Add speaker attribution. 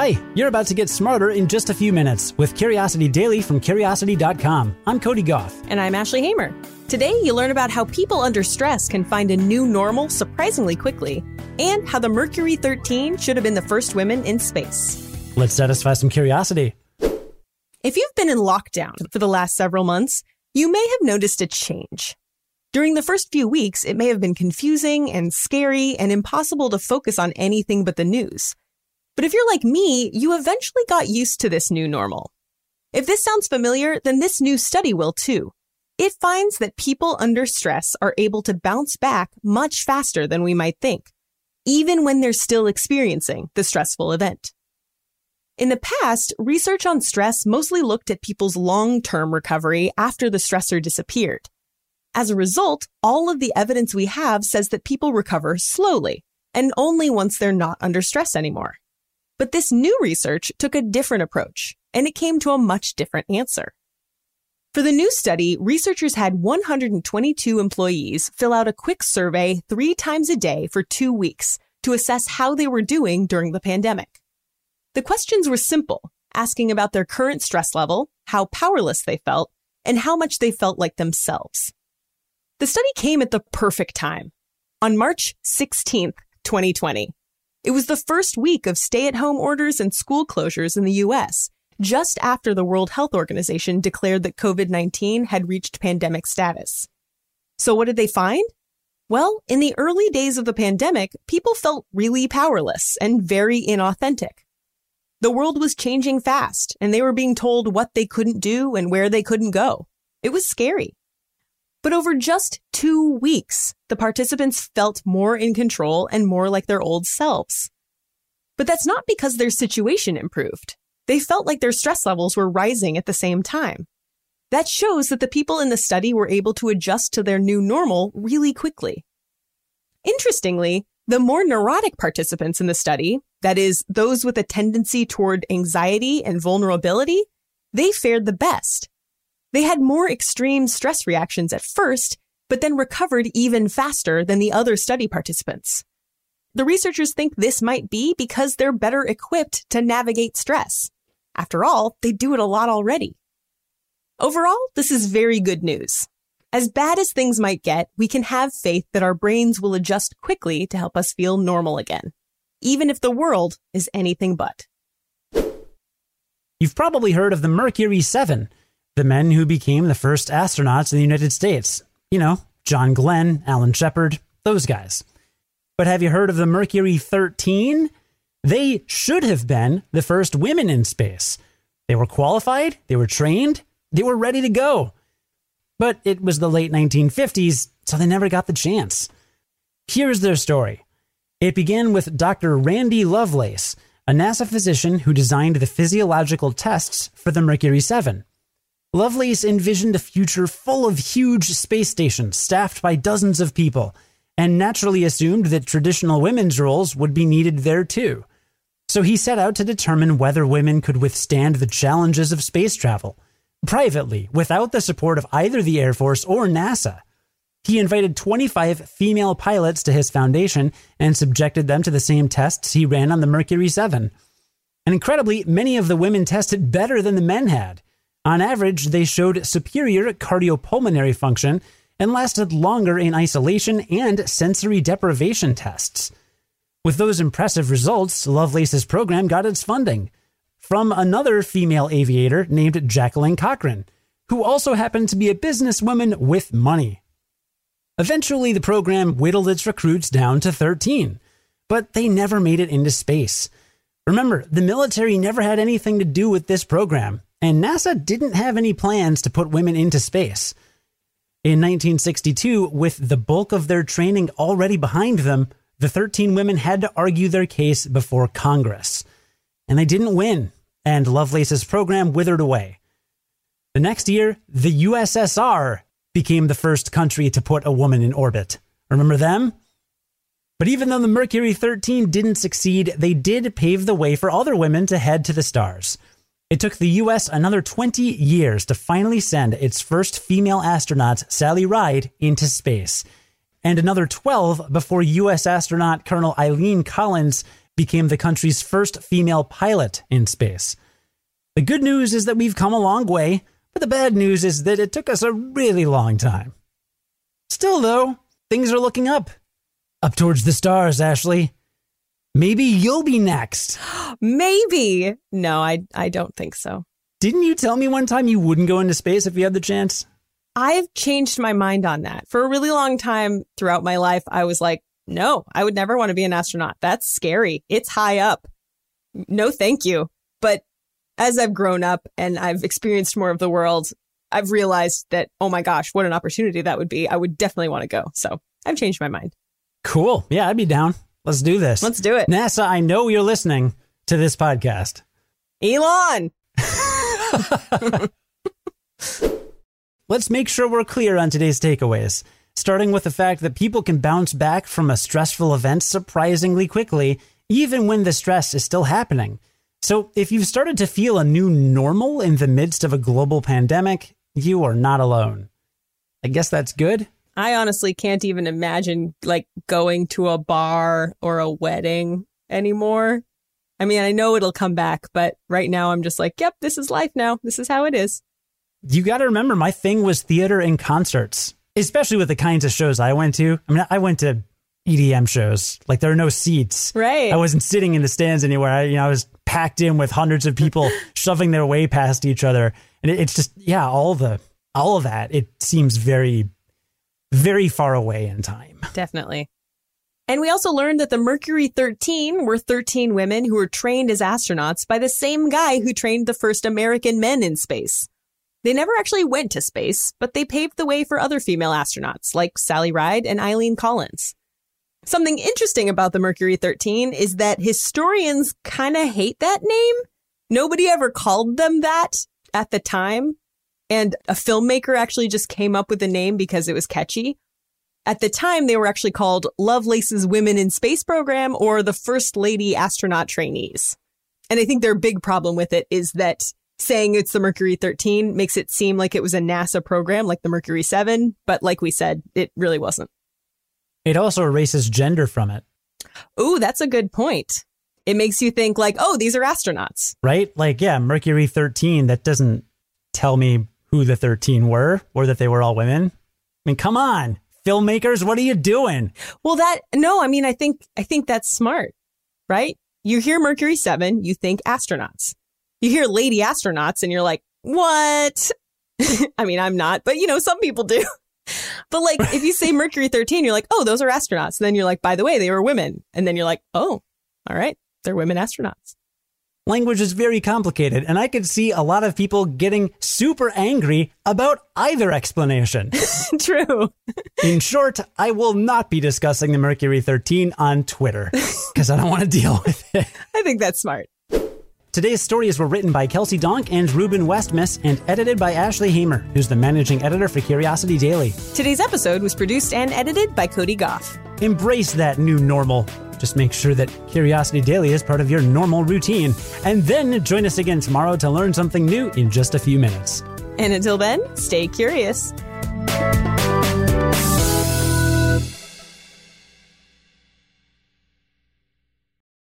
Speaker 1: Hi, you're about to get smarter in just a few minutes with Curiosity Daily from Curiosity.com. I'm Cody Gough.
Speaker 2: And I'm Ashley Hamer. Today, you learn about how people under stress can find a new normal surprisingly quickly, and how the Mercury 13 should have been the first women in space.
Speaker 1: Let's satisfy some curiosity.
Speaker 2: If you've been in lockdown for the last several months, you may have noticed a change. During the first few weeks, it may have been confusing and scary and impossible to focus on anything but the news. But if you're like me, you eventually got used to this new normal. If this sounds familiar, then this new study will too. It finds that people under stress are able to bounce back much faster than we might think, even when they're still experiencing the stressful event. In the past, research on stress mostly looked at people's long-term recovery after the stressor disappeared. As a result, all of the evidence we have says that people recover slowly and only once they're not under stress anymore. But this new research took a different approach, and it came to a much different answer. For the new study, researchers had 122 employees fill out a quick survey three times a day for two weeks to assess how they were doing during the pandemic. The questions were simple, asking about their current stress level, how powerless they felt, and how much they felt like themselves. The study came at the perfect time. On March 16th, 2020, it was the first week of stay at home orders and school closures in the US, just after the World Health Organization declared that COVID 19 had reached pandemic status. So, what did they find? Well, in the early days of the pandemic, people felt really powerless and very inauthentic. The world was changing fast, and they were being told what they couldn't do and where they couldn't go. It was scary. But over just two weeks, the participants felt more in control and more like their old selves. But that's not because their situation improved. They felt like their stress levels were rising at the same time. That shows that the people in the study were able to adjust to their new normal really quickly. Interestingly, the more neurotic participants in the study, that is, those with a tendency toward anxiety and vulnerability, they fared the best they had more extreme stress reactions at first, but then recovered even faster than the other study participants. The researchers think this might be because they're better equipped to navigate stress. After all, they do it a lot already. Overall, this is very good news. As bad as things might get, we can have faith that our brains will adjust quickly to help us feel normal again, even if the world is anything but.
Speaker 1: You've probably heard of the Mercury 7, the men who became the first astronauts in the United States. You know, John Glenn, Alan Shepard, those guys. But have you heard of the Mercury 13? They should have been the first women in space. They were qualified, they were trained, they were ready to go. But it was the late 1950s, so they never got the chance. Here's their story. It began with Dr. Randy Lovelace, a NASA physician who designed the physiological tests for the Mercury 7. Lovelace envisioned a future full of huge space stations staffed by dozens of people, and naturally assumed that traditional women's roles would be needed there too. So he set out to determine whether women could withstand the challenges of space travel, privately, without the support of either the Air Force or NASA. He invited 25 female pilots to his foundation and subjected them to the same tests he ran on the Mercury 7. And incredibly, many of the women tested better than the men had. On average, they showed superior cardiopulmonary function and lasted longer in isolation and sensory deprivation tests. With those impressive results, Lovelace's program got its funding from another female aviator named Jacqueline Cochran, who also happened to be a businesswoman with money. Eventually, the program whittled its recruits down to 13, but they never made it into space. Remember, the military never had anything to do with this program and NASA didn't have any plans to put women into space. In 1962, with the bulk of their training already behind them, the 13 women had to argue their case before Congress. And they didn't win, and Lovelace's program withered away. The next year, the USSR became the first country to put a woman in orbit. Remember them? But even though the Mercury 13 didn't succeed, they did pave the way for other women to head to the stars. It took the US another 20 years to finally send its first female astronaut, Sally Ride, into space, and another 12 before US astronaut Colonel Eileen Collins became the country's first female pilot in space. The good news is that we've come a long way, but the bad news is that it took us a really long time. Still, though, things are looking up. Up towards the stars, Ashley. Maybe you'll be next.
Speaker 2: Maybe. No, I I don't think so.
Speaker 1: Didn't you tell me one time you wouldn't go into space if you had the chance?
Speaker 2: I've changed my mind on that. For a really long time throughout my life, I was like, no, I would never want to be an astronaut. That's scary. It's high up. No, thank you. But as I've grown up and I've experienced more of the world, I've realized that, oh my gosh, what an opportunity that would be. I would definitely want to go. So I've changed my mind.
Speaker 1: Cool. Yeah, I'd be down. Let's do this.
Speaker 2: Let's do it.
Speaker 1: NASA, I know you're listening to this podcast.
Speaker 2: Elon.
Speaker 1: Let's make sure we're clear on today's takeaways, starting with the fact that people can bounce back from a stressful event surprisingly quickly, even when the stress is still happening. So, if you've started to feel a new normal in the midst of a global pandemic, you are not alone. I guess that's good.
Speaker 2: I honestly can't even imagine like going to a bar or a wedding anymore. I mean, I know it'll come back, but right now I'm just like, yep, this is life now. This is how it is.
Speaker 1: You got to remember, my thing was theater and concerts, especially with the kinds of shows I went to. I mean, I went to EDM shows. Like there are no seats.
Speaker 2: Right.
Speaker 1: I wasn't sitting in the stands anywhere. I, you know, I was packed in with hundreds of people shoving their way past each other, and it, it's just yeah, all the all of that. It seems very, very far away in time.
Speaker 2: Definitely. And we also learned that the Mercury 13 were 13 women who were trained as astronauts by the same guy who trained the first American men in space. They never actually went to space, but they paved the way for other female astronauts like Sally Ride and Eileen Collins. Something interesting about the Mercury 13 is that historians kind of hate that name. Nobody ever called them that at the time. And a filmmaker actually just came up with the name because it was catchy. At the time, they were actually called Lovelace's Women in Space Program or the First Lady Astronaut Trainees. And I think their big problem with it is that saying it's the Mercury 13 makes it seem like it was a NASA program like the Mercury 7. But like we said, it really wasn't.
Speaker 1: It also erases gender from it.
Speaker 2: Ooh, that's a good point. It makes you think like, oh, these are astronauts.
Speaker 1: Right? Like, yeah, Mercury 13, that doesn't tell me who the 13 were or that they were all women. I mean, come on filmmakers what are you doing?
Speaker 2: Well that no i mean i think i think that's smart right? You hear mercury 7 you think astronauts. You hear lady astronauts and you're like what? I mean i'm not but you know some people do. But like if you say mercury 13 you're like oh those are astronauts. And then you're like by the way they were women. And then you're like oh all right they're women astronauts
Speaker 1: language is very complicated, and I could see a lot of people getting super angry about either explanation.
Speaker 2: True.
Speaker 1: In short, I will not be discussing the Mercury 13 on Twitter because I don't want to deal with it.
Speaker 2: I think that's smart.
Speaker 1: Today's stories were written by Kelsey Donk and Ruben Westmaas and edited by Ashley Hamer, who's the managing editor for Curiosity Daily.
Speaker 2: Today's episode was produced and edited by Cody Gough.
Speaker 1: Embrace that new normal. Just make sure that Curiosity Daily is part of your normal routine. And then join us again tomorrow to learn something new in just a few minutes.
Speaker 2: And until then, stay curious.